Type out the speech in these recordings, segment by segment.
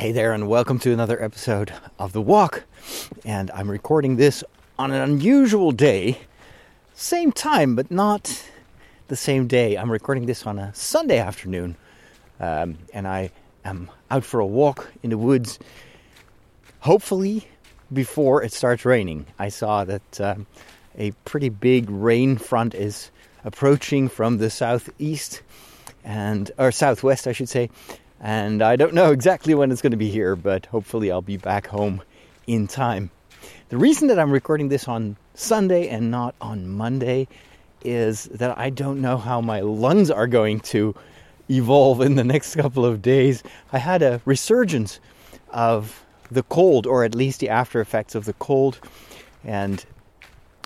Hey there, and welcome to another episode of The Walk. And I'm recording this on an unusual day. Same time, but not the same day. I'm recording this on a Sunday afternoon. Um, and I am out for a walk in the woods, hopefully before it starts raining. I saw that um, a pretty big rain front is approaching from the southeast and or southwest, I should say. And I don't know exactly when it's going to be here, but hopefully I'll be back home in time. The reason that I'm recording this on Sunday and not on Monday is that I don't know how my lungs are going to evolve in the next couple of days. I had a resurgence of the cold, or at least the after effects of the cold, and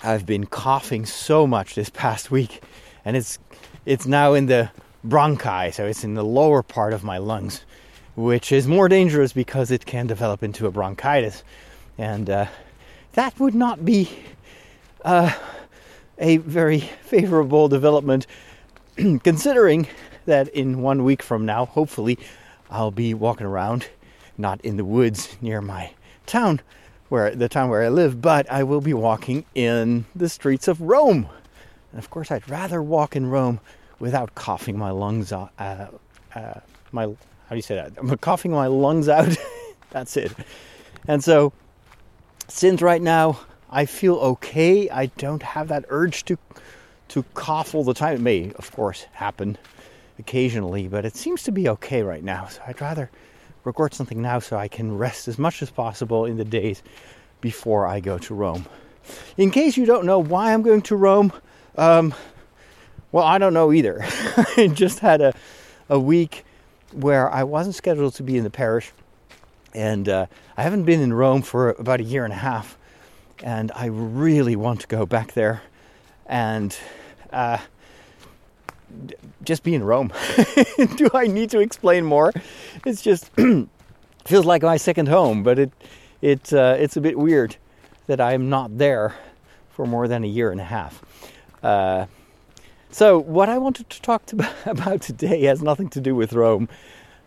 I've been coughing so much this past week, and it's it's now in the bronchi, so it's in the lower part of my lungs, which is more dangerous because it can develop into a bronchitis, and uh, that would not be uh, a very favorable development, considering that in one week from now, hopefully, I'll be walking around, not in the woods near my town, where the town where I live, but I will be walking in the streets of Rome. And of course, I'd rather walk in Rome without coughing my lungs out. Uh, uh, my how do you say that? I'm coughing my lungs out. That's it. And so, since right now I feel okay, I don't have that urge to to cough all the time. It may, of course, happen occasionally, but it seems to be okay right now. So I'd rather record something now so I can rest as much as possible in the days before I go to Rome. In case you don't know why I'm going to Rome, um, well, I don't know either. I just had a, a week where I wasn't scheduled to be in the parish, and uh, I haven't been in Rome for about a year and a half, and I really want to go back there and uh, just be in Rome. Do I need to explain more? It's just feels like my second home, but it it uh, it's a bit weird that I'm not there for more than a year and a half. So, what I wanted to talk to, about today has nothing to do with Rome,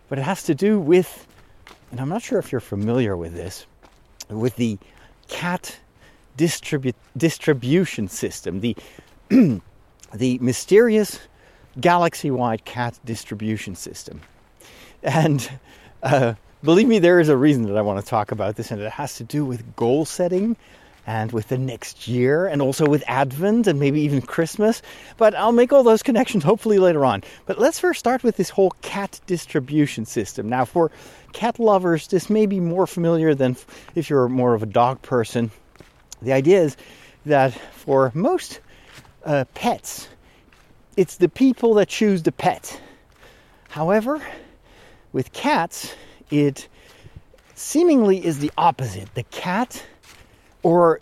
but it has to do with, and I'm not sure if you're familiar with this, with the cat distribu- distribution system, the the mysterious galaxy-wide cat distribution system, and. Uh, believe me, there is a reason that I want to talk about this, and it has to do with goal setting and with the next year and also with Advent and maybe even Christmas. But I'll make all those connections hopefully later on. But let's first start with this whole cat distribution system. Now, for cat lovers, this may be more familiar than if you're more of a dog person. The idea is that for most uh, pets, it's the people that choose the pet. However, with cats, it seemingly is the opposite. The cat or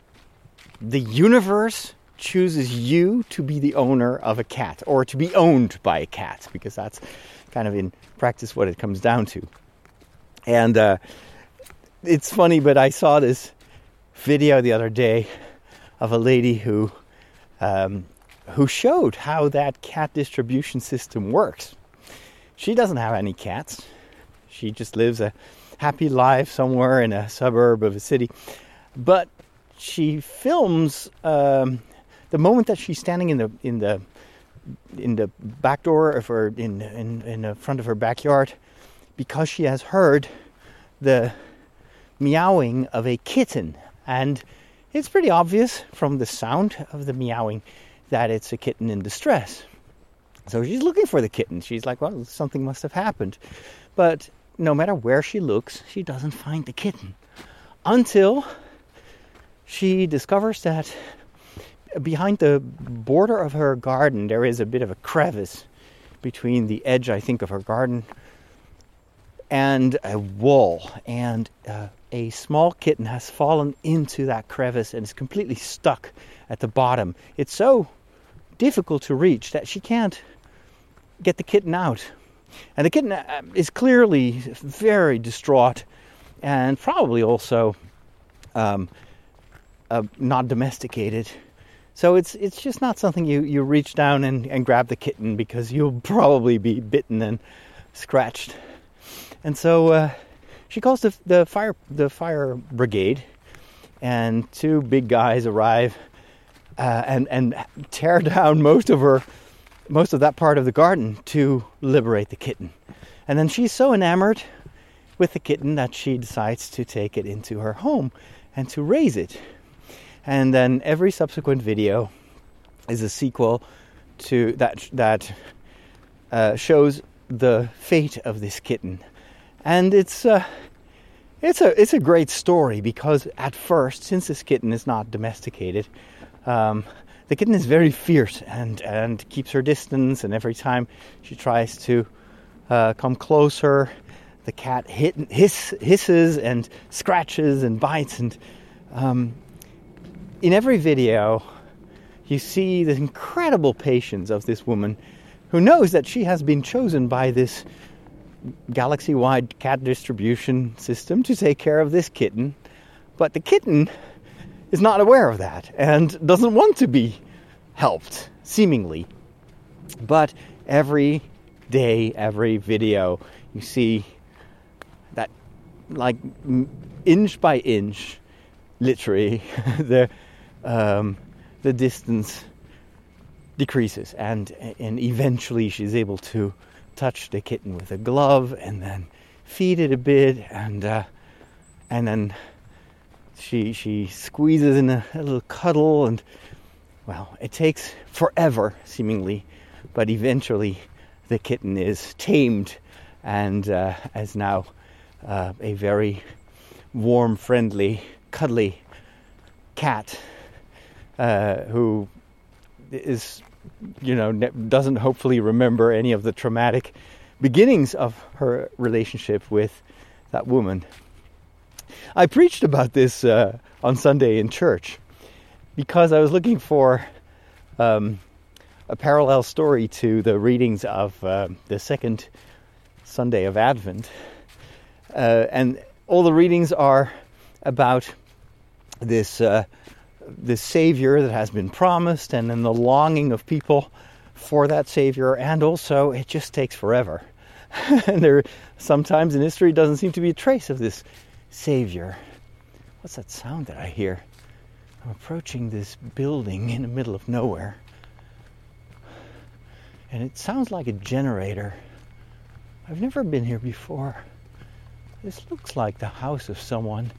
the universe chooses you to be the owner of a cat or to be owned by a cat because that's kind of in practice what it comes down to. And uh, it's funny, but I saw this video the other day of a lady who um, who showed how that cat distribution system works. She doesn't have any cats. She just lives a happy life somewhere in a suburb of a city. But she films um, the moment that she's standing in the in the in the back door of her in in in the front of her backyard because she has heard the meowing of a kitten and it's pretty obvious from the sound of the meowing that it's a kitten in distress. So she's looking for the kitten. She's like, well, something must have happened. But no matter where she looks, she doesn't find the kitten until she discovers that behind the border of her garden there is a bit of a crevice between the edge, I think, of her garden and a wall. And uh, a small kitten has fallen into that crevice and is completely stuck at the bottom. It's so difficult to reach that she can't get the kitten out. And the kitten uh, is clearly very distraught and probably also um, uh, not domesticated. So it's it's just not something you, you reach down and, and grab the kitten because you'll probably be bitten and scratched. And so uh, she calls the, the fire the fire brigade, and two big guys arrive uh, and and tear down most of her most of that part of the garden to liberate the kitten. And then she's so enamored with the kitten that she decides to take it into her home and to raise it. And then every subsequent video is a sequel to that that uh, shows the fate of this kitten, and it's uh, it's a it's a great story because at first, since this kitten is not domesticated, um, the kitten is very fierce and and keeps her distance, and every time she tries to uh, come closer, the cat hit, hiss, hisses and scratches and bites, and um, in every video, you see the incredible patience of this woman who knows that she has been chosen by this galaxy wide cat distribution system to take care of this kitten. But the kitten is not aware of that and doesn't want to be helped, seemingly. But every day, every video, you see that, like inch by inch, literally, the um, the distance decreases, and and eventually she's able to touch the kitten with a glove, and then feed it a bit, and uh, and then she she squeezes in a, a little cuddle, and well, it takes forever, seemingly, but eventually the kitten is tamed and uh, is now uh, a very warm, friendly, cuddly cat uh, who is, you know, doesn't hopefully remember any of the traumatic beginnings of her relationship with that woman. I preached about this uh, on Sunday in church because I was looking for um, a parallel story to the readings of uh, the second Sunday of Advent. Uh, and all the readings are about this this Savior that has been promised, and then the longing of people for that Savior, and also it just takes forever. and there sometimes in history doesn't seem to be a trace of this Savior. What's that sound that I hear? I'm approaching this building in the middle of nowhere. And it sounds like a generator. I've never been here before. This looks like the house of someone.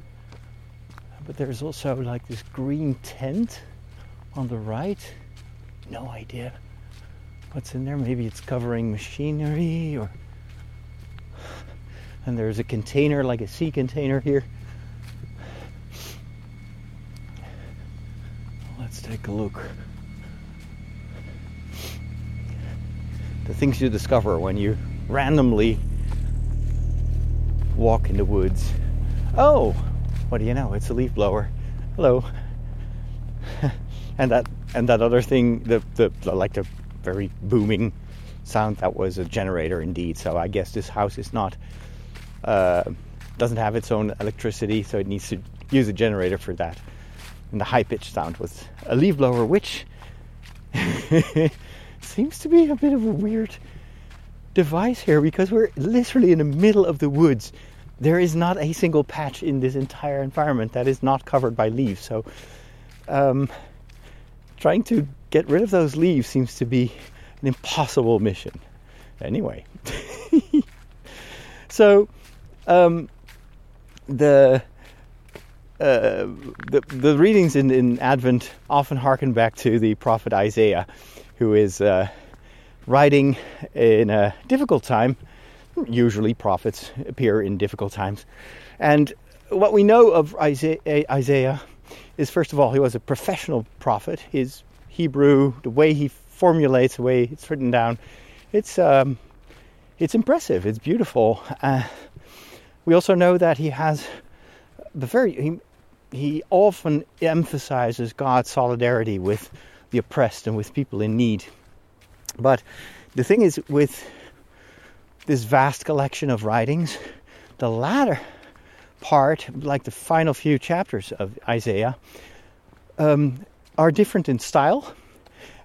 But there's also like this green tent on the right. No idea what's in there. Maybe it's covering machinery or. And there's a container, like a sea container here. Let's take a look. The things you discover when you randomly walk in the woods. Oh, what do you know? It's a leaf blower. Hello. and that and that other thing, the, the like the very booming sound that was a generator indeed. So I guess this house is not uh, doesn't have its own electricity, so it needs to use a generator for that. And the high pitched sound was a leaf blower, which seems to be a bit of a weird device here because we're literally in the middle of the woods there is not a single patch in this entire environment that is not covered by leaves. So, um, trying to get rid of those leaves seems to be an impossible mission. Anyway, so um, the, uh, the the readings in, in Advent often harken back to the prophet Isaiah, who is uh, writing in a difficult time usually prophets appear in difficult times. And what we know of Isaiah is, first of all, he was a professional prophet. His Hebrew, the way he formulates, the way it's written down, it's um, it's impressive. It's beautiful. Uh, we also know that he has the very he, he often emphasizes God's solidarity with the oppressed and with people in need. But the thing is with this vast collection of writings. The latter part, like the final few chapters of Isaiah, um, are different in style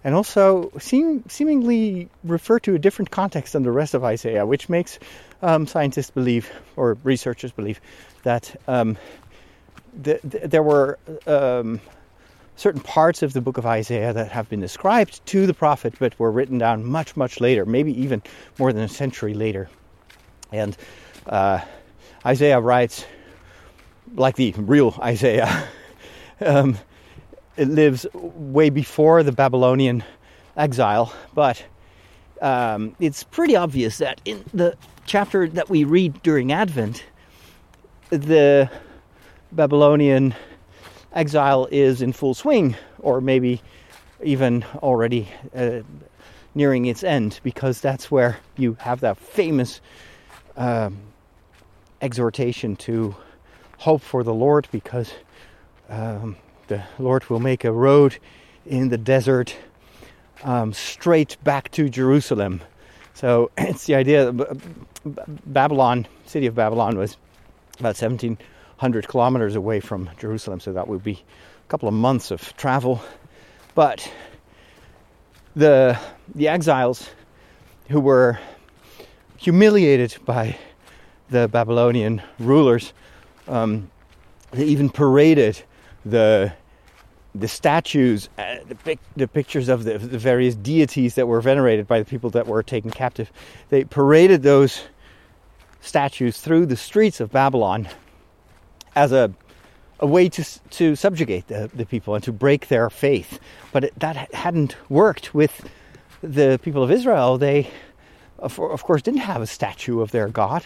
and also seem, seemingly refer to a different context than the rest of Isaiah, which makes um, scientists believe or researchers believe that um, the, the, there were um, certain parts of the book of Isaiah that have been ascribed to the prophet, but were written down much, much later, maybe even more than a century later. And uh, Isaiah writes, like the real Isaiah, um, it lives way before the Babylonian exile, but um, it's pretty obvious that in the chapter that we read during Advent, the Babylonian exile is in full swing, or maybe even already uh, nearing its end, because that's where you have that famous um, exhortation to hope for the Lord, because um, the Lord will make a road in the desert um, straight back to Jerusalem. So it's the idea that Babylon, city of Babylon, was about 1,700 kilometers away from Jerusalem, so that would be a couple of months of travel. But the the exiles who were humiliated by the Babylonian rulers, um, they even paraded the the statues, uh, the, pic- the, pictures of the, the, various deities that were venerated by the people that were taken captive. They paraded those statues through the streets of Babylon as a a way to to subjugate the, the people and to break their faith. But it, that hadn't worked with the people of Israel. They, of, of course, didn't have a statue of their God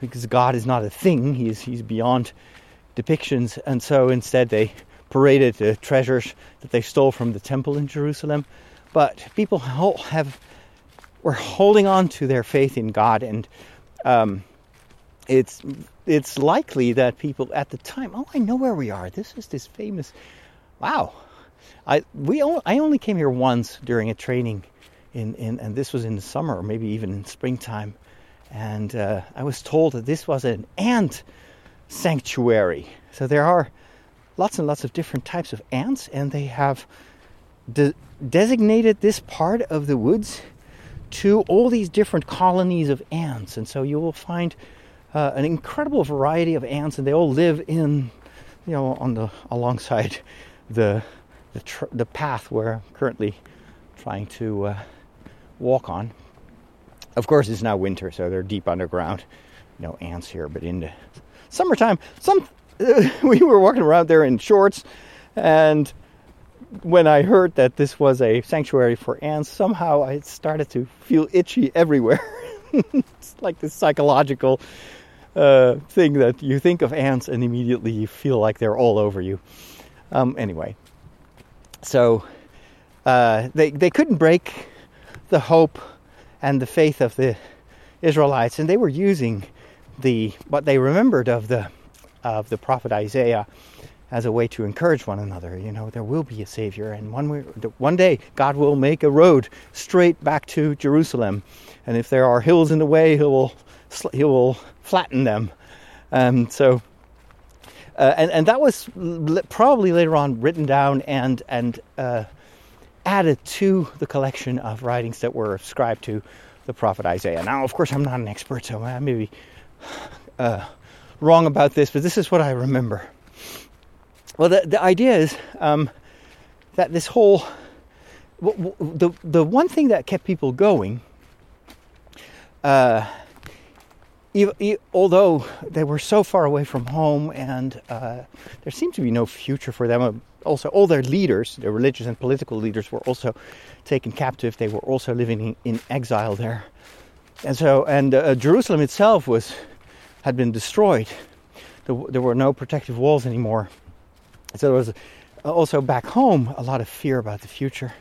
because God is not a thing. He's he's beyond depictions, and so instead they paraded the treasures that they stole from the temple in Jerusalem. But people have were holding on to their faith in God, and um, it's it's likely that people at the time, oh, I know where we are. This is this famous. Wow, I we I only came here once during a training, in, in and this was in the summer, or maybe even in springtime, and uh, I was told that this was an ant sanctuary. So there are lots and lots of different types of ants, and they have de- designated this part of the woods to all these different colonies of ants. And so you will find uh, an incredible variety of ants, and they all live in, you know, on the alongside the the, tr- the path we're currently trying to uh, walk on. Of course, it's now winter, so they're deep underground. No ants here, but in the summertime, some we were walking around there in shorts, and when I heard that this was a sanctuary for ants, somehow I started to feel itchy everywhere. it's like this psychological uh, thing that you think of ants and immediately you feel like they're all over you. Um, anyway, so uh, they they couldn't break the hope and the faith of the Israelites, and they were using the what they remembered of the of the prophet Isaiah as a way to encourage one another. You know, there will be a savior, and one one day God will make a road straight back to Jerusalem, and if there are hills in the way, He will He will flatten them. Um, so. Uh, and, and that was probably later on written down and and uh, added to the collection of writings that were ascribed to the prophet Isaiah. Now, of course, I'm not an expert, so I may be uh, wrong about this, but this is what I remember. Well, the, the idea is um, that this whole the the one thing that kept people going, uh, although they were so far away from home and uh, there seemed to be no future for them. Also, all their leaders, their religious and political leaders, were also taken captive. They were also living in, in exile there, and so and uh, Jerusalem itself was had been destroyed. There were no protective walls anymore. So there was also back home a lot of fear about the future,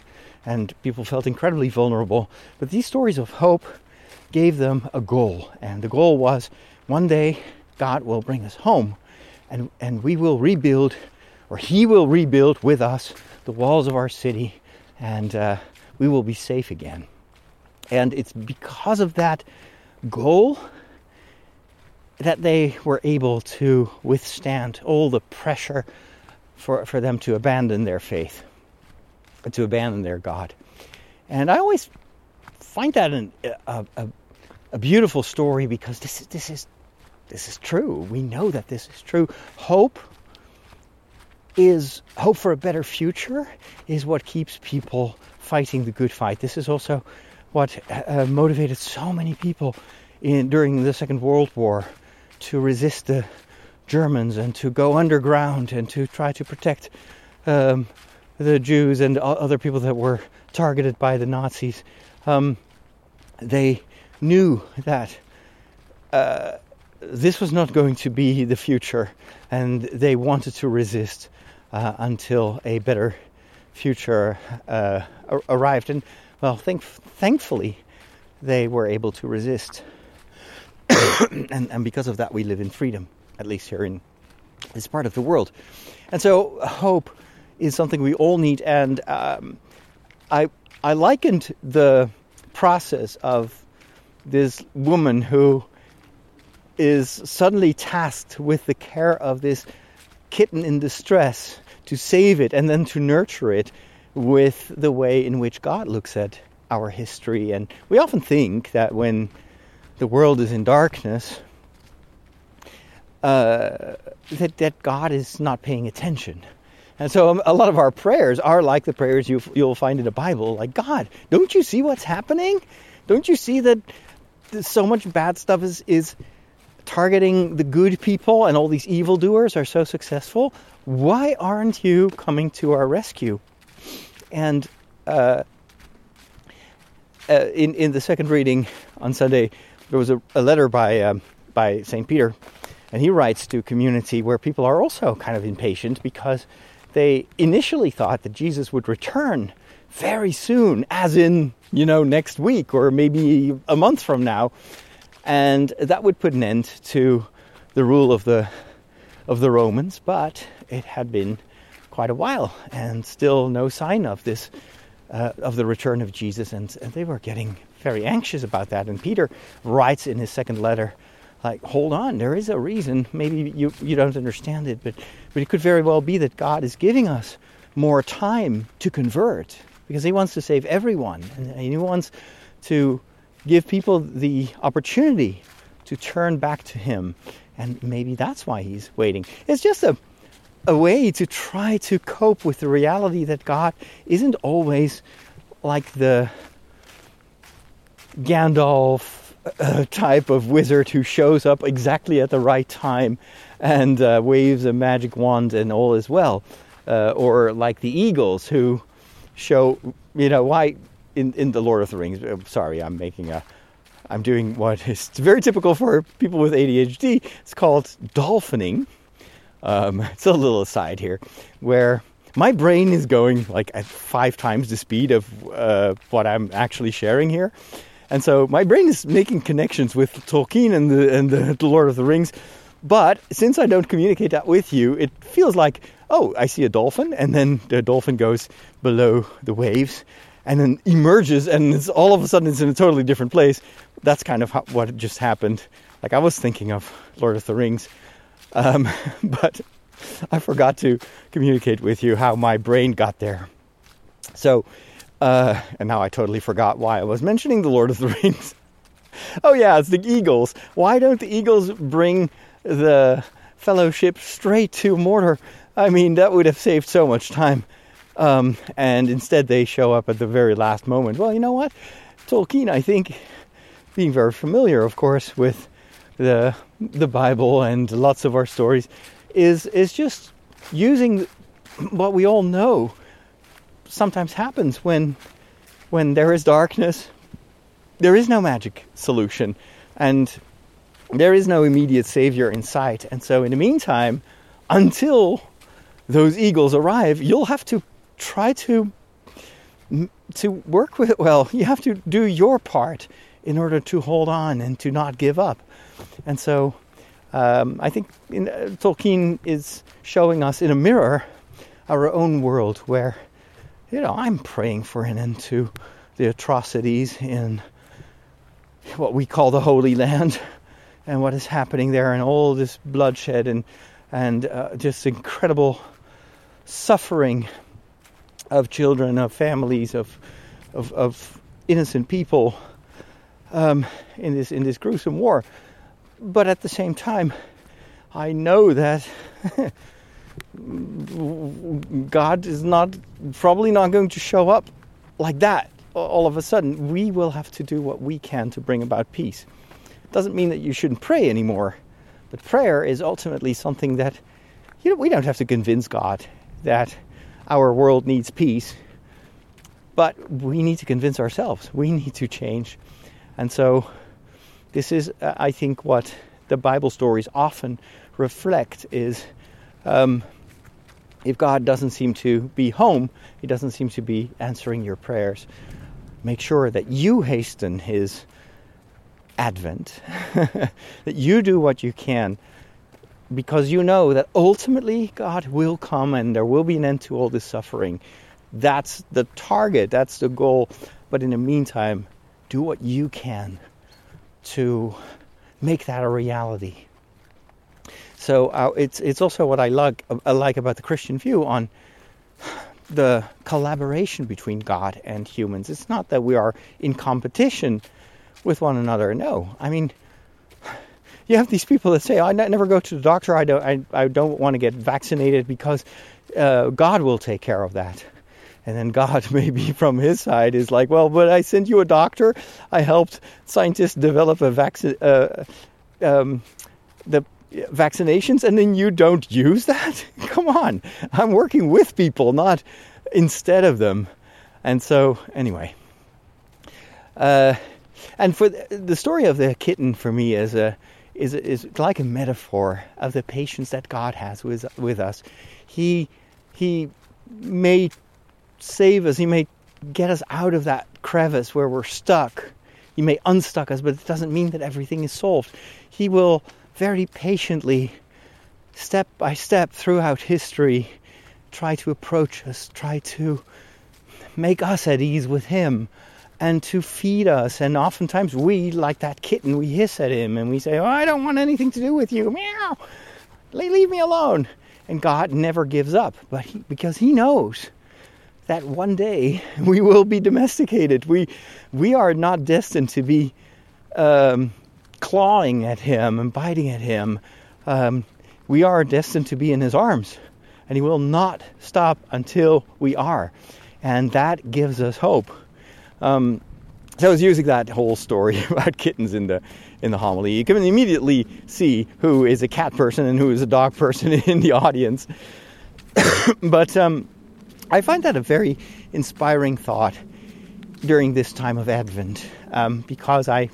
and people felt incredibly vulnerable. But these stories of hope gave them a goal, and the goal was one day God will bring us home, and, and we will rebuild, or He will rebuild with us the walls of our city, and uh, we will be safe again. And it's because of that goal that they were able to withstand all the pressure for, for them to abandon their faith, to abandon their God. And I always find that an, a, a, a beautiful story because this is, this is this is true. We know that this is true. Hope is hope for a better future is what keeps people fighting the good fight. This is also what uh, motivated so many people in during the Second World War to resist the Germans and to go underground and to try to protect um, the Jews and other people that were targeted by the Nazis. Um, they knew that uh, this was not going to be the future, and they wanted to resist uh, until a better future uh, arrived. And well, think, thankfully, they were able to resist. and, and because of that, we live in freedom, at least here in this part of the world. And so, hope is something we all need. And um, I, I likened the process of this woman who is suddenly tasked with the care of this kitten in distress to save it and then to nurture it with the way in which God looks at our history. And we often think that when the world is in darkness, uh, that, that God is not paying attention. And so um, a lot of our prayers are like the prayers you, you'll find in the Bible, like, God, don't you see what's happening? Don't you see that so much bad stuff is, is targeting the good people and all these evildoers are so successful? Why aren't you coming to our rescue? And uh, uh, in in the second reading on Sunday, there was a, a letter by um, by Saint Peter, and he writes to a community where people are also kind of impatient because they initially thought that Jesus would return very soon, as in you know next week or maybe a month from now, and that would put an end to the rule of the of the Romans. But it had been quite a while, and still no sign of this, uh, of the return of Jesus, and, and, they were getting very anxious about that. And Peter writes in his second letter, like, hold on, there is a reason. Maybe you, you don't understand it, but, but it could very well be that God is giving us more time to convert because He wants to save everyone, and He wants to give people the opportunity to turn back to Him. And maybe that's why He's waiting. It's just a a way to try to cope with the reality that God isn't always like the Gandalf uh, type of wizard who shows up exactly at the right time and uh, waves a magic wand and all is well. Uh, or like the eagles who show, you know, why in, in the Lord of the Rings. Uh, sorry, I'm making a. I'm doing what is very typical for people with ADHD. It's called dolphining um, it's a little aside here, where my brain is going like at five times the speed of uh, what I'm actually sharing here. And so my brain is making connections with Tolkien and the and the, the Lord of the Rings. But since I don't communicate that with you, it feels like, oh, I see a dolphin, and then the dolphin goes below the waves, and then emerges, and it's all of a sudden it's in a totally different place. That's kind of how, what just happened. Like I was thinking of Lord of the Rings, um, but I forgot to communicate with you how my brain got there. So, uh, and now I totally forgot why I was mentioning the Lord of the Rings. oh, yeah, it's the Eagles. Why don't the Eagles bring the fellowship straight to Mordor? I mean, that would have saved so much time. Um, and instead, they show up at the very last moment. Well, you know what? Tolkien, I think, being very familiar, of course, with the the Bible and lots of our stories is is just using what we all know sometimes happens when when there is darkness there is no magic solution and there is no immediate savior in sight. And so in the meantime until those eagles arrive you'll have to try to to work with it well you have to do your part in order to hold on and to not give up. And so um, I think in, uh, Tolkien is showing us in a mirror our own world where, you know, I'm praying for an end to the atrocities in what we call the Holy Land and what is happening there and all this bloodshed and, and uh, just incredible suffering of children, of families, of of, of innocent people um, in this in this gruesome war. But at the same time, I know that God is not probably not going to show up like that all of a sudden. We will have to do what we can to bring about peace. Doesn't mean that you shouldn't pray anymore, but prayer is ultimately something that you know we don't have to convince God that our world needs peace, but we need to convince ourselves. We need to change, and so this is, uh, I think, what the Bible stories often reflect is. Um, if God doesn't seem to be home, He doesn't seem to be answering your prayers. Make sure that you hasten His advent, that you do what you can, because you know that ultimately God will come and there will be an end to all this suffering. That's the target, that's the goal. But in the meantime, do what you can to make that a reality. So uh, it's it's also what I like I like about the Christian view on the collaboration between God and humans. It's not that we are in competition with one another. No, I mean, you have these people that say, "I never go to the doctor. I don't. I, I don't want to get vaccinated because uh, God will take care of that." And then God, maybe from his side, is like, "Well, but I sent you a doctor. I helped scientists develop a vaccine." Uh, um, the vaccinations and then you don't use that? Come on. I'm working with people, not instead of them. And so, anyway. Uh, and for the, story of the kitten for me is a is is like a metaphor of the patience that God has with with us. He he may save us. He may get us out of that crevice where we're stuck. He may unstuck us, but it doesn't mean that everything is solved. He will very patiently, step by step throughout history, try to approach us, try to make us at ease with Him, and to feed us. And oftentimes we, like that kitten, we hiss at Him and we say, Oh, I don't want anything to do with you. Meow! Leave me alone. And God never gives up, but he, because He knows that one day we will be domesticated. We we are not destined to be um, clawing at him and biting at him, um, we are destined to be in his arms. And he will not stop until we are. And that gives us hope. Um, so I was using that whole story about kittens in the in the homily. You can immediately see who is a cat person and who is a dog person in the audience. but um, I find that a very inspiring thought during this time of Advent um, because I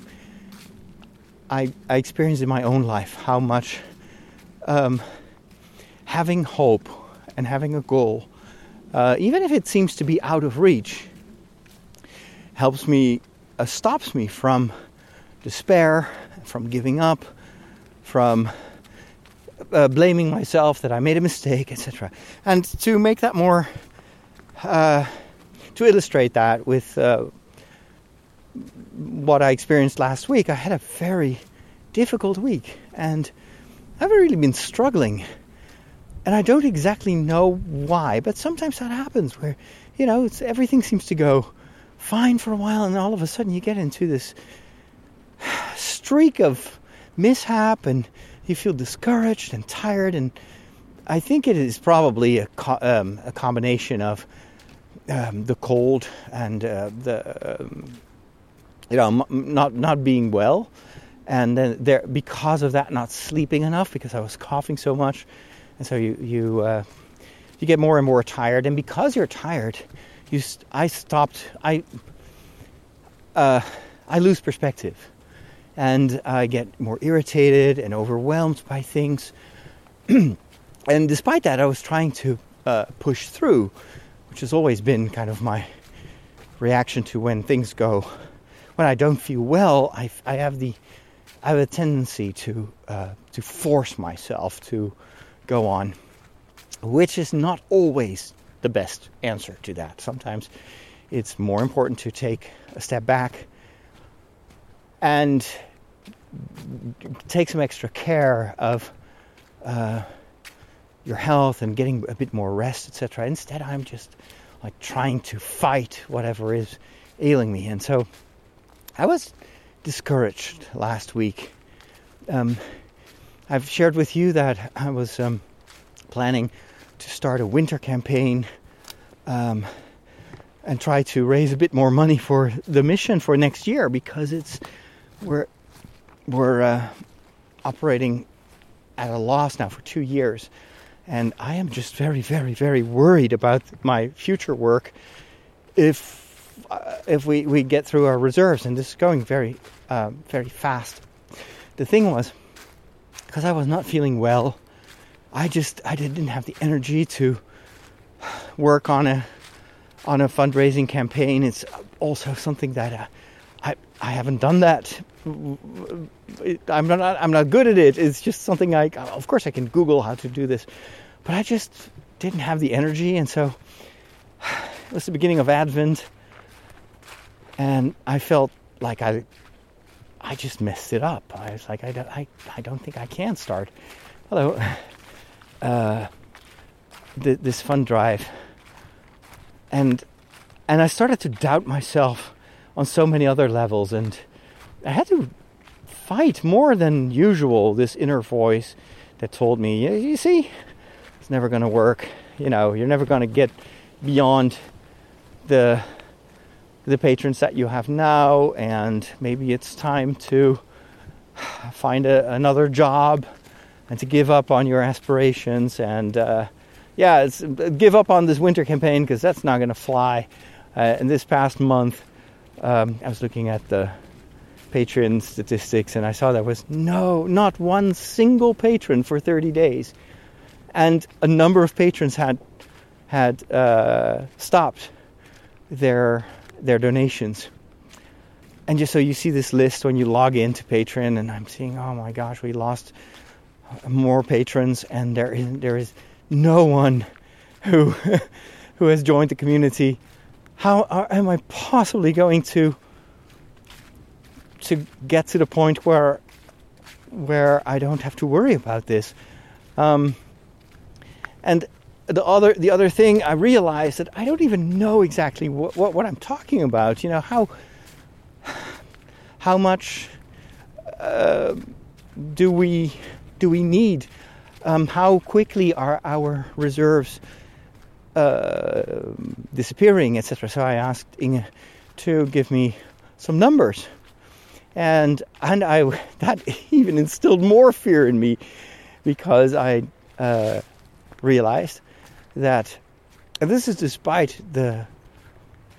I, I experienced in my own life how much um, having hope and having a goal, uh, even if it seems to be out of reach, helps me, uh, stops me from despair, from giving up, from uh, blaming myself that I made a mistake, etc. And to make that more, uh, to illustrate that with uh, what I experienced last week, I had a very difficult week and I've really been struggling. And I don't exactly know why, but sometimes that happens where, you know, everything seems to go fine for a while and all of a sudden you get into this streak of mishap and you feel discouraged and tired and I think it is probably a, co- um, a combination of um, the cold and uh, the um, you know, not not being well, and then there because of that, not sleeping enough because I was coughing so much, and so you you uh, you get more and more tired, and because you're tired, you st- I stopped I uh, I lose perspective, and I get more irritated and overwhelmed by things, and despite that, I was trying to uh, push through, which has always been kind of my reaction to when things go when I don't feel well, I, I have the I have a tendency to uh, to force myself to go on, which is not always the best answer to that. Sometimes it's more important to take a step back and take some extra care of uh, your health and getting a bit more rest, etc. Instead, I'm just like trying to fight whatever is ailing me, and so I was discouraged last week. Um, I've shared with you that I was um, planning to start a winter campaign um, and try to raise a bit more money for the mission for next year because it's we're we're uh, operating at a loss now for two years, and I am just very, very, very worried about my future work if if we, we get through our reserves, and this is going very uh, very fast. The thing was, because I was not feeling well, I just I didn't have the energy to work on a on a fundraising campaign. It's also something that uh, I I haven't done that. I'm not I'm not good at it. It's just something I of course I can Google how to do this, but I just didn't have the energy, and so it was the beginning of Advent, and I felt like I I just messed it up. I was like I don't I, I don't think I can start. Hello. Uh, this fun drive and and I started to doubt myself on so many other levels, and I had to fight more than usual this inner voice that told me, "You see, it's never going to work. You know, you're never going to get beyond the the patrons that you have now, and maybe it's time to find a, another job and to give up on your aspirations and." Uh, yeah, give up on this winter campaign because that's not going to fly. Uh, in this past month, um, I was looking at the patron statistics and I saw there was no, not one single patron for 30 days, and a number of patrons had had uh, stopped their their donations. And just so you see this list when you log into Patreon, and I'm seeing, oh my gosh, we lost more patrons, and there is there is no one who who has joined the community. How are, am I possibly going to to get to the point where where I don't have to worry about this? Um, and the other the other thing I realized that I don't even know exactly what, what, what I'm talking about. You know how how much uh, do we do we need um, how quickly are our reserves uh, disappearing, etc. So I asked Inge to give me some numbers, and and I that even instilled more fear in me because I uh, realized that, and this is despite the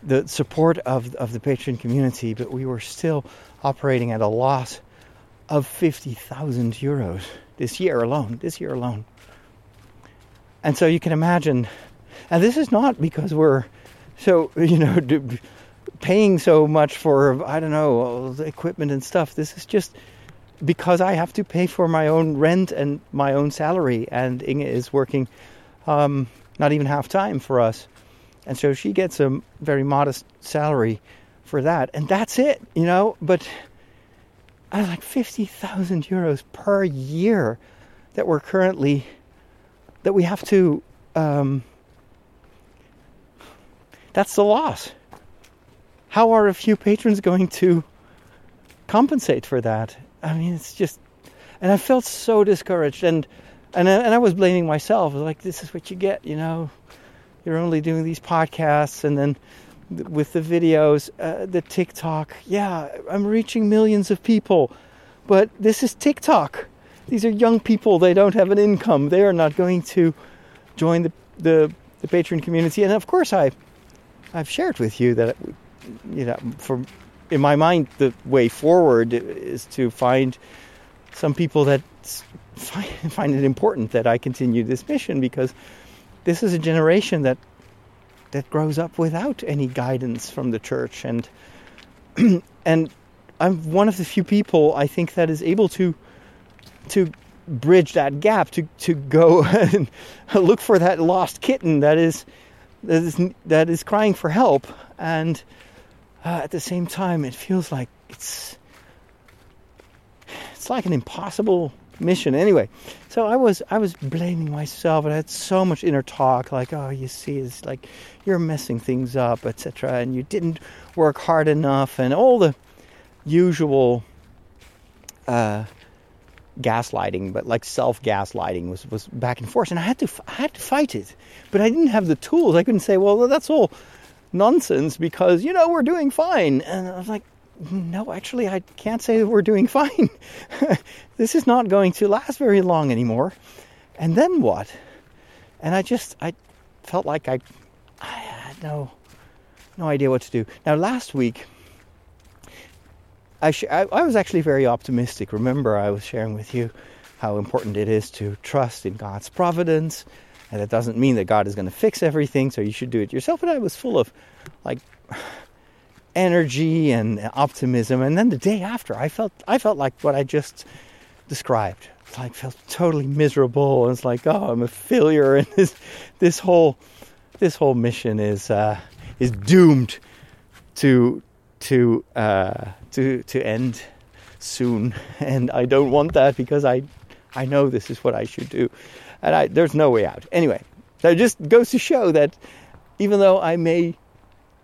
the support of of the patron community, but we were still operating at a loss of fifty thousand euros this year alone, this year alone. And so you can imagine, and this is not because we're so, you know, paying so much for, I don't know, the equipment and stuff. This is just because I have to pay for my own rent and my own salary. And Inge is working um, not even half time for us. And so she gets a very modest salary for that. And that's it, you know, but I was like 50,000 euros per year that we're currently, that we have to, um, that's the loss. How are a few patrons going to compensate for that? I mean, it's just, and I felt so discouraged and, and, and I was blaming myself. I like, this is what you get, you know, you're only doing these podcasts and then with the videos, uh, the TikTok. Yeah, I'm reaching millions of people, but this is TikTok. These are young people. They don't have an income. They are not going to join the the, the Patreon community. And of course, I I've shared with you that you know, for in my mind, the way forward is to find some people that find, find it important that I continue this mission because this is a generation that that grows up without any guidance from the church. And and I'm one of the few people I think that is able to to bridge that gap to to go and look for that lost kitten that is that is that is crying for help. And uh, at the same time it feels like it's it's like an impossible mission. Anyway, so I was I was blaming myself, and I had so much inner talk, like, oh, you see, it's like you're messing things up, etc., and you didn't work hard enough, and all the usual uh, gaslighting, but like self gaslighting was was back and forth, and I had to I had to fight it, but I didn't have the tools. I couldn't say, well, that's all nonsense because you know we're doing fine, and I was like, no, actually, I can't say that we're doing fine. this is not going to last very long anymore. And then what? And I just I felt like I I had no no idea what to do. Now last week I, sh- I, I was actually very optimistic. Remember, I was sharing with you how important it is to trust in God's providence, and that doesn't mean that God is going to fix everything, so you should do it yourself. But I was full of like energy and optimism, and then the day after, I felt I felt like what I just described. Like felt totally miserable, and it's like, oh, I'm a failure, and this this whole this whole mission is uh, is doomed to to uh, to to end soon, and I don't want that because I I know this is what I should do, and I, there's no way out. Anyway, so it just goes to show that even though I may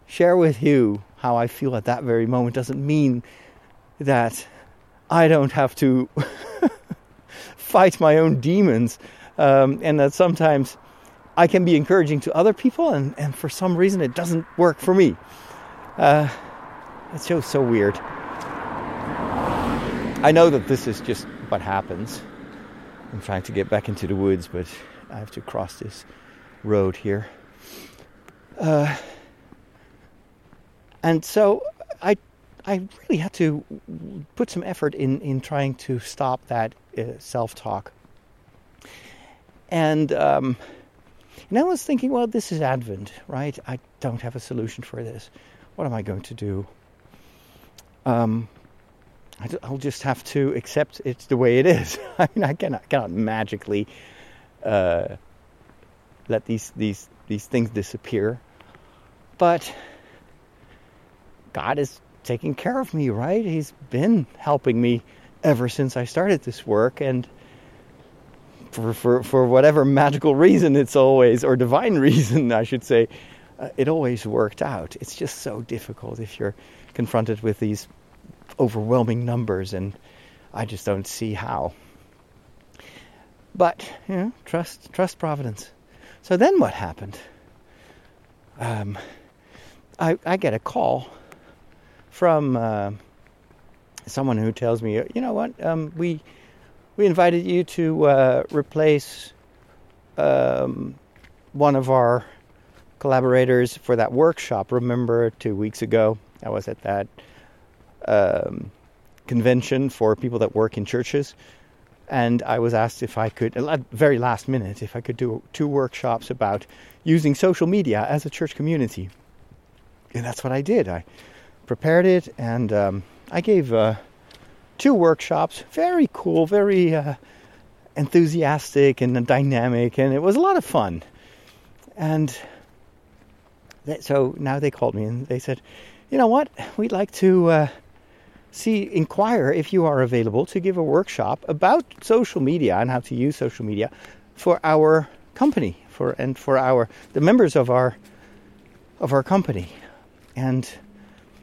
share with you how I feel at that very moment, doesn't mean that I don't have to fight my own demons, um, and that sometimes I can be encouraging to other people, and, and for some reason it doesn't work for me. Uh, it's so so weird. I know that this is just what happens. I'm trying to get back into the woods, but I have to cross this road here. Uh, and so I, I really had to put some effort in, in trying to stop that uh, self talk. And, um, and I was thinking, well, this is Advent, right? I don't have a solution for this. What am I going to do? um, I'll just have to accept it's the way it is. I mean, I cannot, cannot magically uh, let these these these things disappear, but God is taking care of me, right? He's been helping me ever since I started this work, and for for for whatever magical reason, it's always or divine reason, I should say, uh, it always worked out. It's just so difficult if you're confronted with these overwhelming numbers, and I just don't see how. But you know, trust trust Providence. So then what happened? Um, I I get a call from uh, someone who tells me, you know what, um, we we invited you to uh, replace um, one of our collaborators for that workshop. Remember, two weeks ago, I was at that um, convention for people that work in churches. And I was asked if I could, at very last minute, if I could do two workshops about using social media as a church community. And that's what I did. I prepared it and um, I gave uh, two workshops. Very cool, very uh, enthusiastic and dynamic, and it was a lot of fun. And so now they called me and they said, you know what, we'd like to. Uh, see inquire if you are available to give a workshop about social media and how to use social media for our company for and for our the members of our of our company and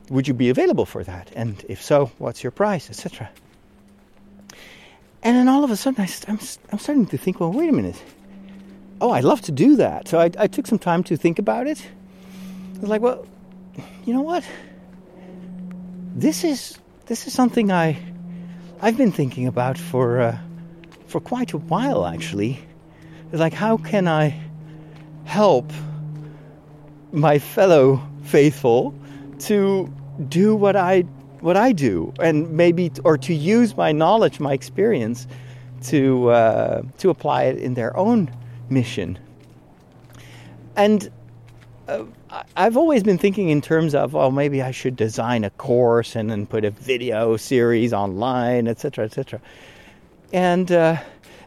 would you be available for that? And if so what's your price etc and then all of a sudden I, am I'm starting to think well wait a minute. Oh i'd love to do that. So I, I took some time to think about it. I was like well you know what? This is this is something I I've been thinking about for uh, for quite a while actually. It's like how can I help my fellow faithful to do what I what I do and maybe or to use my knowledge, my experience to uh, to apply it in their own mission. And uh, I've always been thinking in terms of, well, maybe I should design a course and then put a video series online, etc., etc. And uh,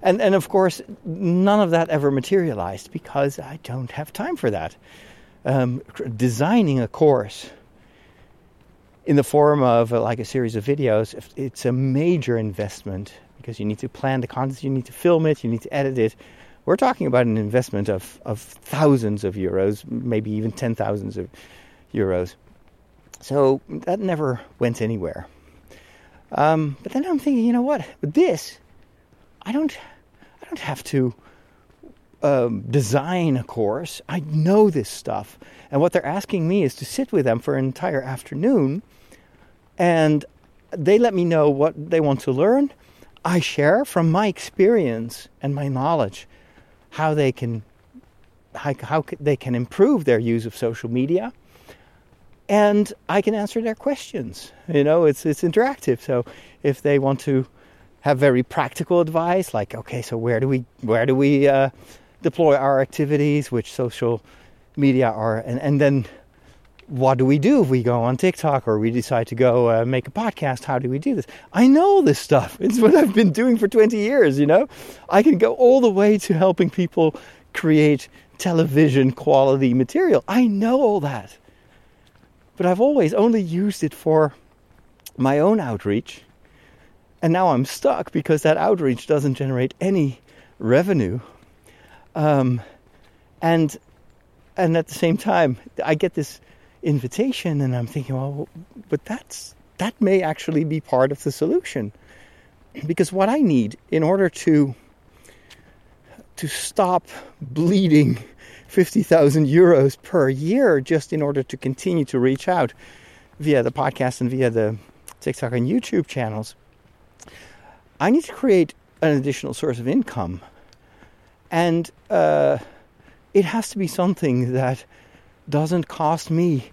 and and of course, none of that ever materialized because I don't have time for that. Um, designing a course in the form of uh, like a series of videos, it's a major investment because you need to plan the content, you need to film it, you need to edit it. We're talking about an investment of, of thousands of euros, maybe even ten thousands of euros. So that never went anywhere. Um, but then I'm thinking, you know what? With this, I don't, I don't have to um, design a course. I know this stuff, and what they're asking me is to sit with them for an entire afternoon, and they let me know what they want to learn. I share from my experience and my knowledge how they can how, how they can improve their use of social media and I can answer their questions. You know, it's it's interactive. So if they want to have very practical advice, like okay, so where do we where do we uh, deploy our activities, which social media are, and and then what do we do if we go on TikTok or we decide to go uh, make a podcast? How do we do this? I know this stuff. It's what I've been doing for 20 years, you know? I can go all the way to helping people create television quality material. I know all that. But I've always only used it for my own outreach. And now I'm stuck because that outreach doesn't generate any revenue. Um, and and at the same time, I get this invitation, and I'm thinking, well, but that's that may actually be part of the solution, because what I need in order to to stop bleeding 50,000 euros per year just in order to continue to reach out via the podcast and via the TikTok and YouTube channels. I need to create an additional source of income. And uh, it has to be something that doesn't cost me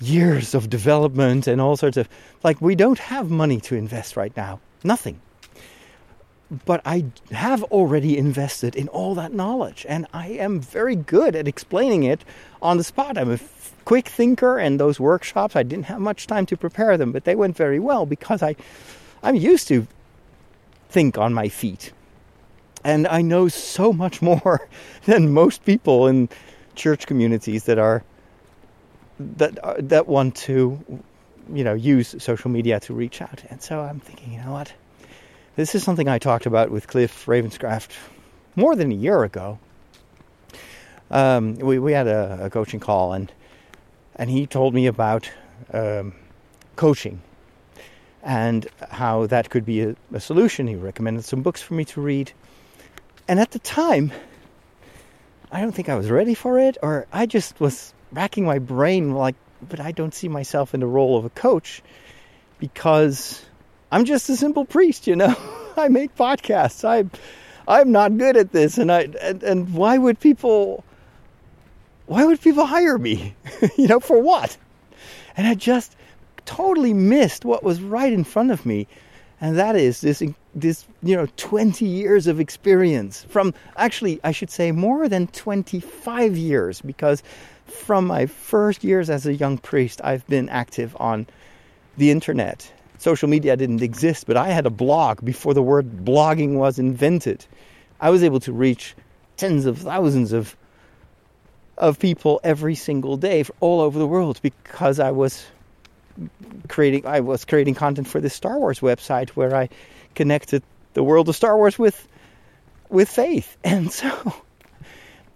years of development and all sorts of like we don't have money to invest right now nothing but I have already invested in all that knowledge and I am very good at explaining it on the spot. I'm a quick thinker and those workshops I didn't have much time to prepare them, but they went very well because I I'm used to think on my feet. And I know so much more than most people in church communities that are that that want to you know use social media to reach out. And so I'm thinking, you know what? This is something I talked about with Cliff Ravenscraft more than a year ago. Um, we we had a, a, coaching call and and he told me about um, coaching and how that could be a, a solution. He recommended some books for me to read, and at the time, I don't think I was ready for it, or I just was racking my brain like, but I don't see myself in the role of a coach because I'm just a simple priest, you know. I make podcasts. I I'm not good at this and I and, and why would people why would people hire me? you know, for what? And I just totally missed what was right in front of me. And that is this this you know 20 years of experience from actually I should say more than 25 years because from my first years as a young priest I've been active on the internet social media didn't exist, but I had a blog before the word blogging was invented. I was able to reach tens of thousands of of people every single day all over the world because I was creating I was creating content for the Star Wars website where I connected the world of Star Wars with with faith. And so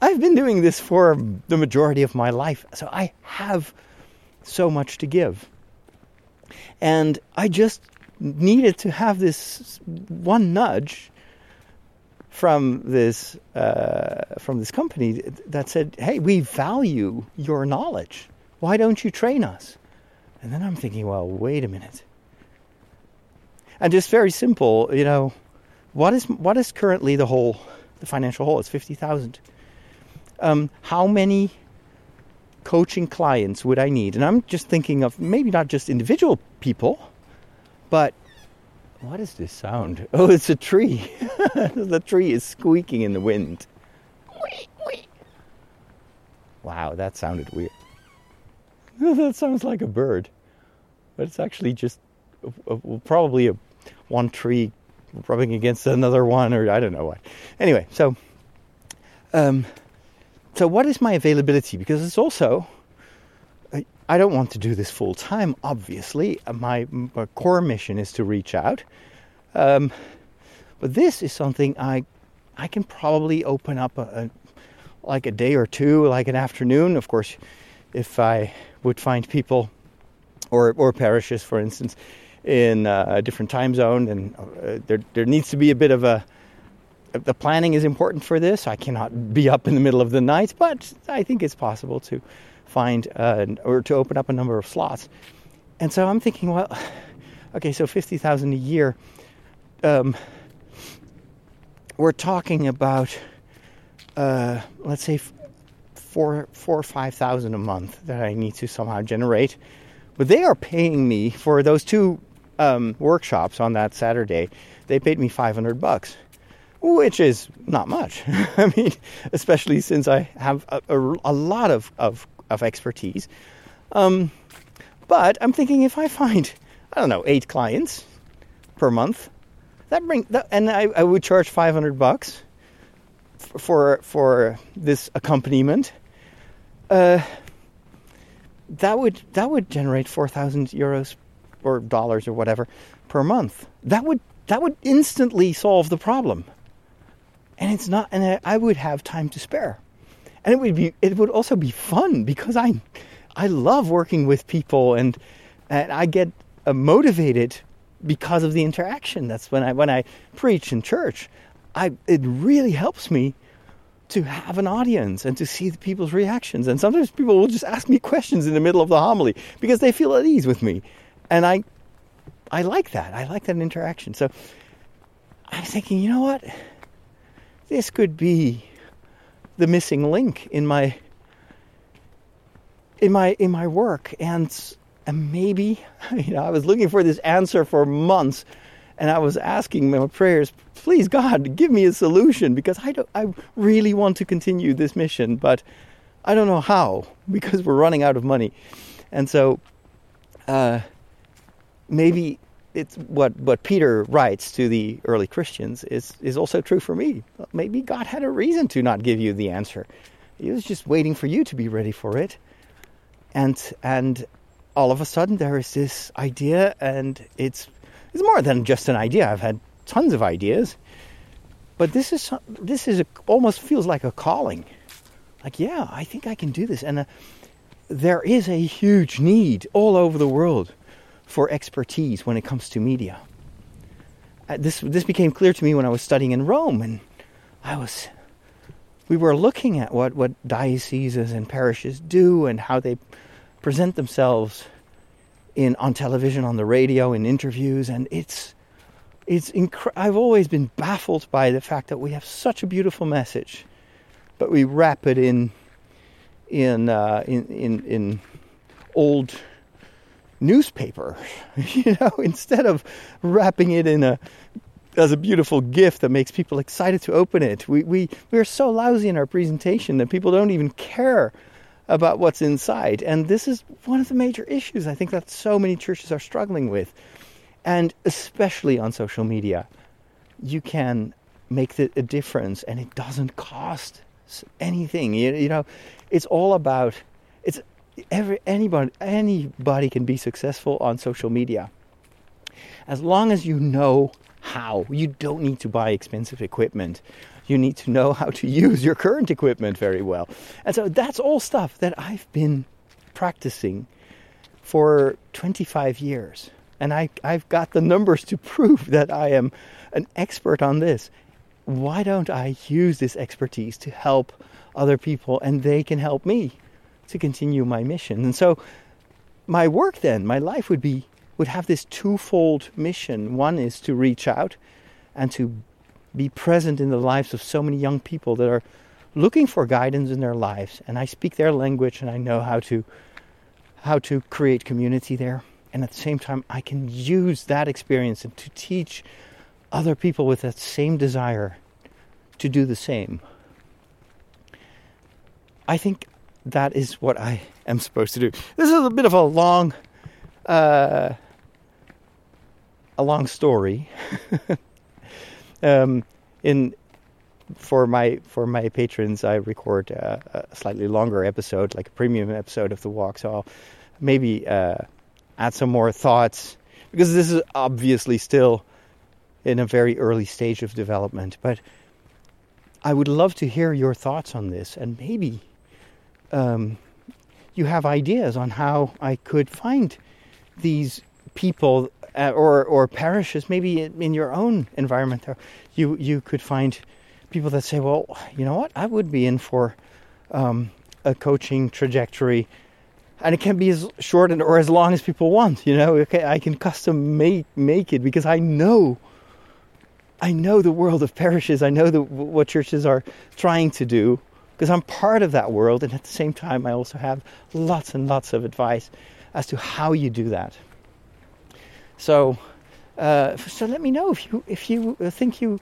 I've been doing this for the majority of my life. So I have so much to give. And I just needed to have this one nudge from this uh, from this company that said, "Hey, we value your knowledge. Why don't you train us?" And then I'm thinking, "Well, wait a minute." And just very simple, you know, what is what is currently the whole, the financial hole? It's fifty thousand. Um, how many coaching clients would I need? And I'm just thinking of maybe not just individual people, but what is this sound? Oh, it's a tree. the tree is squeaking in the wind. Wow, that sounded weird. that sounds like a bird, but it's actually just a, a, probably a one tree rubbing against another one, or I don't know what. Anyway, so um, so, what is my availability? Because it's also, I don't want to do this full time, obviously. My, my core mission is to reach out. Um, But this is something I I can probably open up a, a like a day or two, like an afternoon. Of course, if I would find people or or parishes, for instance, in uh, a different time zone, and uh, there there needs to be a bit of a the planning is important for this. I cannot be up in the middle of the night, but I think it's possible to find uh, or to open up a number of slots. And so I'm thinking, well, okay, so fifty thousand a year. Um, we're talking about, uh, let's say, four, four or five thousand a month that I need to somehow generate. But they are paying me for those two um, workshops on that Saturday. They paid me five hundred bucks which is not much. I mean, especially since I have a, a, a lot of, of, of expertise. Um, but I'm thinking if I find, I don't know, eight clients per month, that bring that, and I, I would charge 500 bucks for for this accompaniment. Uh, that would that would generate 4,000 euros or dollars or whatever per month. That would that would instantly solve the problem and it's not and I would have time to spare. And it would be it would also be fun because I I love working with people and and I get uh, motivated because of the interaction. That's when I when I preach in church. I it really helps me to have an audience and to see the people's reactions. And sometimes people will just ask me questions in the middle of the homily because they feel at ease with me. And I I like that. I like that interaction. So I'm thinking, you know what? this could be the missing link in my in my in my work and, and maybe you know I was looking for this answer for months and I was asking my prayers please God give me a solution because I don't I really want to continue this mission but I don't know how because we're running out of money and so uh, maybe it's what what Peter writes to the early Christians is is also true for me. Maybe God had a reason to not give you the answer. He was just waiting for you to be ready for it. And and all of a sudden there is this idea and it's it's more than just an idea. I've had tons of ideas. But this is this is a, almost feels like a calling. Like, yeah, I think I can do this and uh, there is a huge need all over the world for expertise when it comes to media. Uh, this this became clear to me when I was studying in Rome, and I was we were looking at what what dioceses and parishes do and how they present themselves in on television, on the radio, in interviews, and it's it's incre- I've always been baffled by the fact that we have such a beautiful message, but we wrap it in in uh, in, in in old newspaper, you know, instead of wrapping it in a as a beautiful gift that makes people excited to open it. We we we are so lousy in our presentation that people don't even care about what's inside. And this is one of the major issues I think that so many churches are struggling with. And especially on social media, you can make a difference and it doesn't cost anything. You, you know, it's all about it's every anybody anybody can be successful on social media as long as you know how you don't need to buy expensive equipment you need to know how to use your current equipment very well and so that's all stuff that i've been practicing for 25 years and I, i've got the numbers to prove that i am an expert on this why don't i use this expertise to help other people and they can help me to continue my mission. And so my work then, my life would be would have this twofold mission. One is to reach out and to be present in the lives of so many young people that are looking for guidance in their lives and I speak their language and I know how to how to create community there and at the same time I can use that experience and to teach other people with that same desire to do the same. I think that is what I am supposed to do. This is a bit of a long, uh, a long story. um, in for my for my patrons, I record a, a, slightly longer episode, like a premium episode of the walk. So I'll maybe uh, add some more thoughts because this is obviously still in a very early stage of development. But I would love to hear your thoughts on this, and maybe um, you have ideas on how I could find these people uh, or or parishes, maybe in your own environment. You you could find people that say, well, you know what, I would be in for um, a coaching trajectory and it can be as short or as long as people want. You know, okay, I can custom make make it because I know, I know the world of parishes. I know the, what churches are trying to do because I'm part of that world, and at the same time, I also have lots and lots of advice as to how you do that. So, uh, so let me know if you if you think you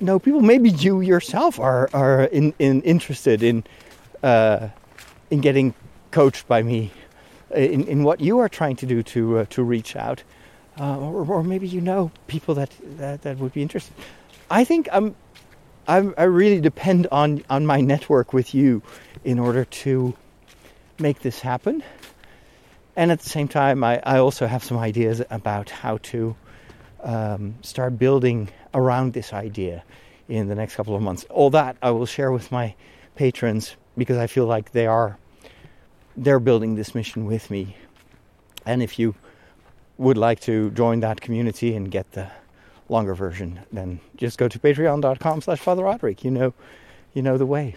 know people. Maybe you yourself are are in, in interested in uh, in getting coached by me in, in what you are trying to do to uh, to reach out, uh, or, or, maybe you know people that, that, that would be interested. I think I'm, I'm I really depend on on my network with you in order to make this happen. And at the same time, I, I also have some ideas about how to um, start building around this idea in the next couple of months. All that I will share with my patrons because I feel like they are they're building this mission with me. And if you would like to join that community and get the longer version, then just go to patreon.com slash Father. You know you know the way.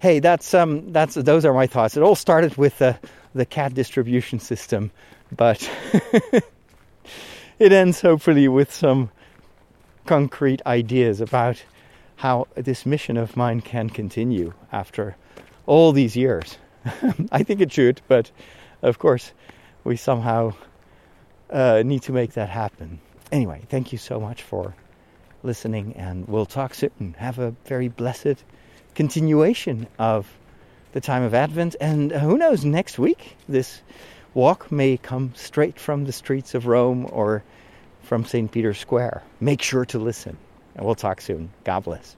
Hey, that's um that's those are my thoughts. It all started with the the cat distribution system, but it ends hopefully with some concrete ideas about how this mission of mine can continue after all these years. I think it should, but of course, we somehow uh, need to make that happen. Anyway, thank you so much for listening, and we'll talk soon. Have a very blessed continuation of the time of Advent, and uh, who knows, next week this walk may come straight from the streets of Rome or from St. Peter's Square. Make sure to listen, and we'll talk soon. God bless.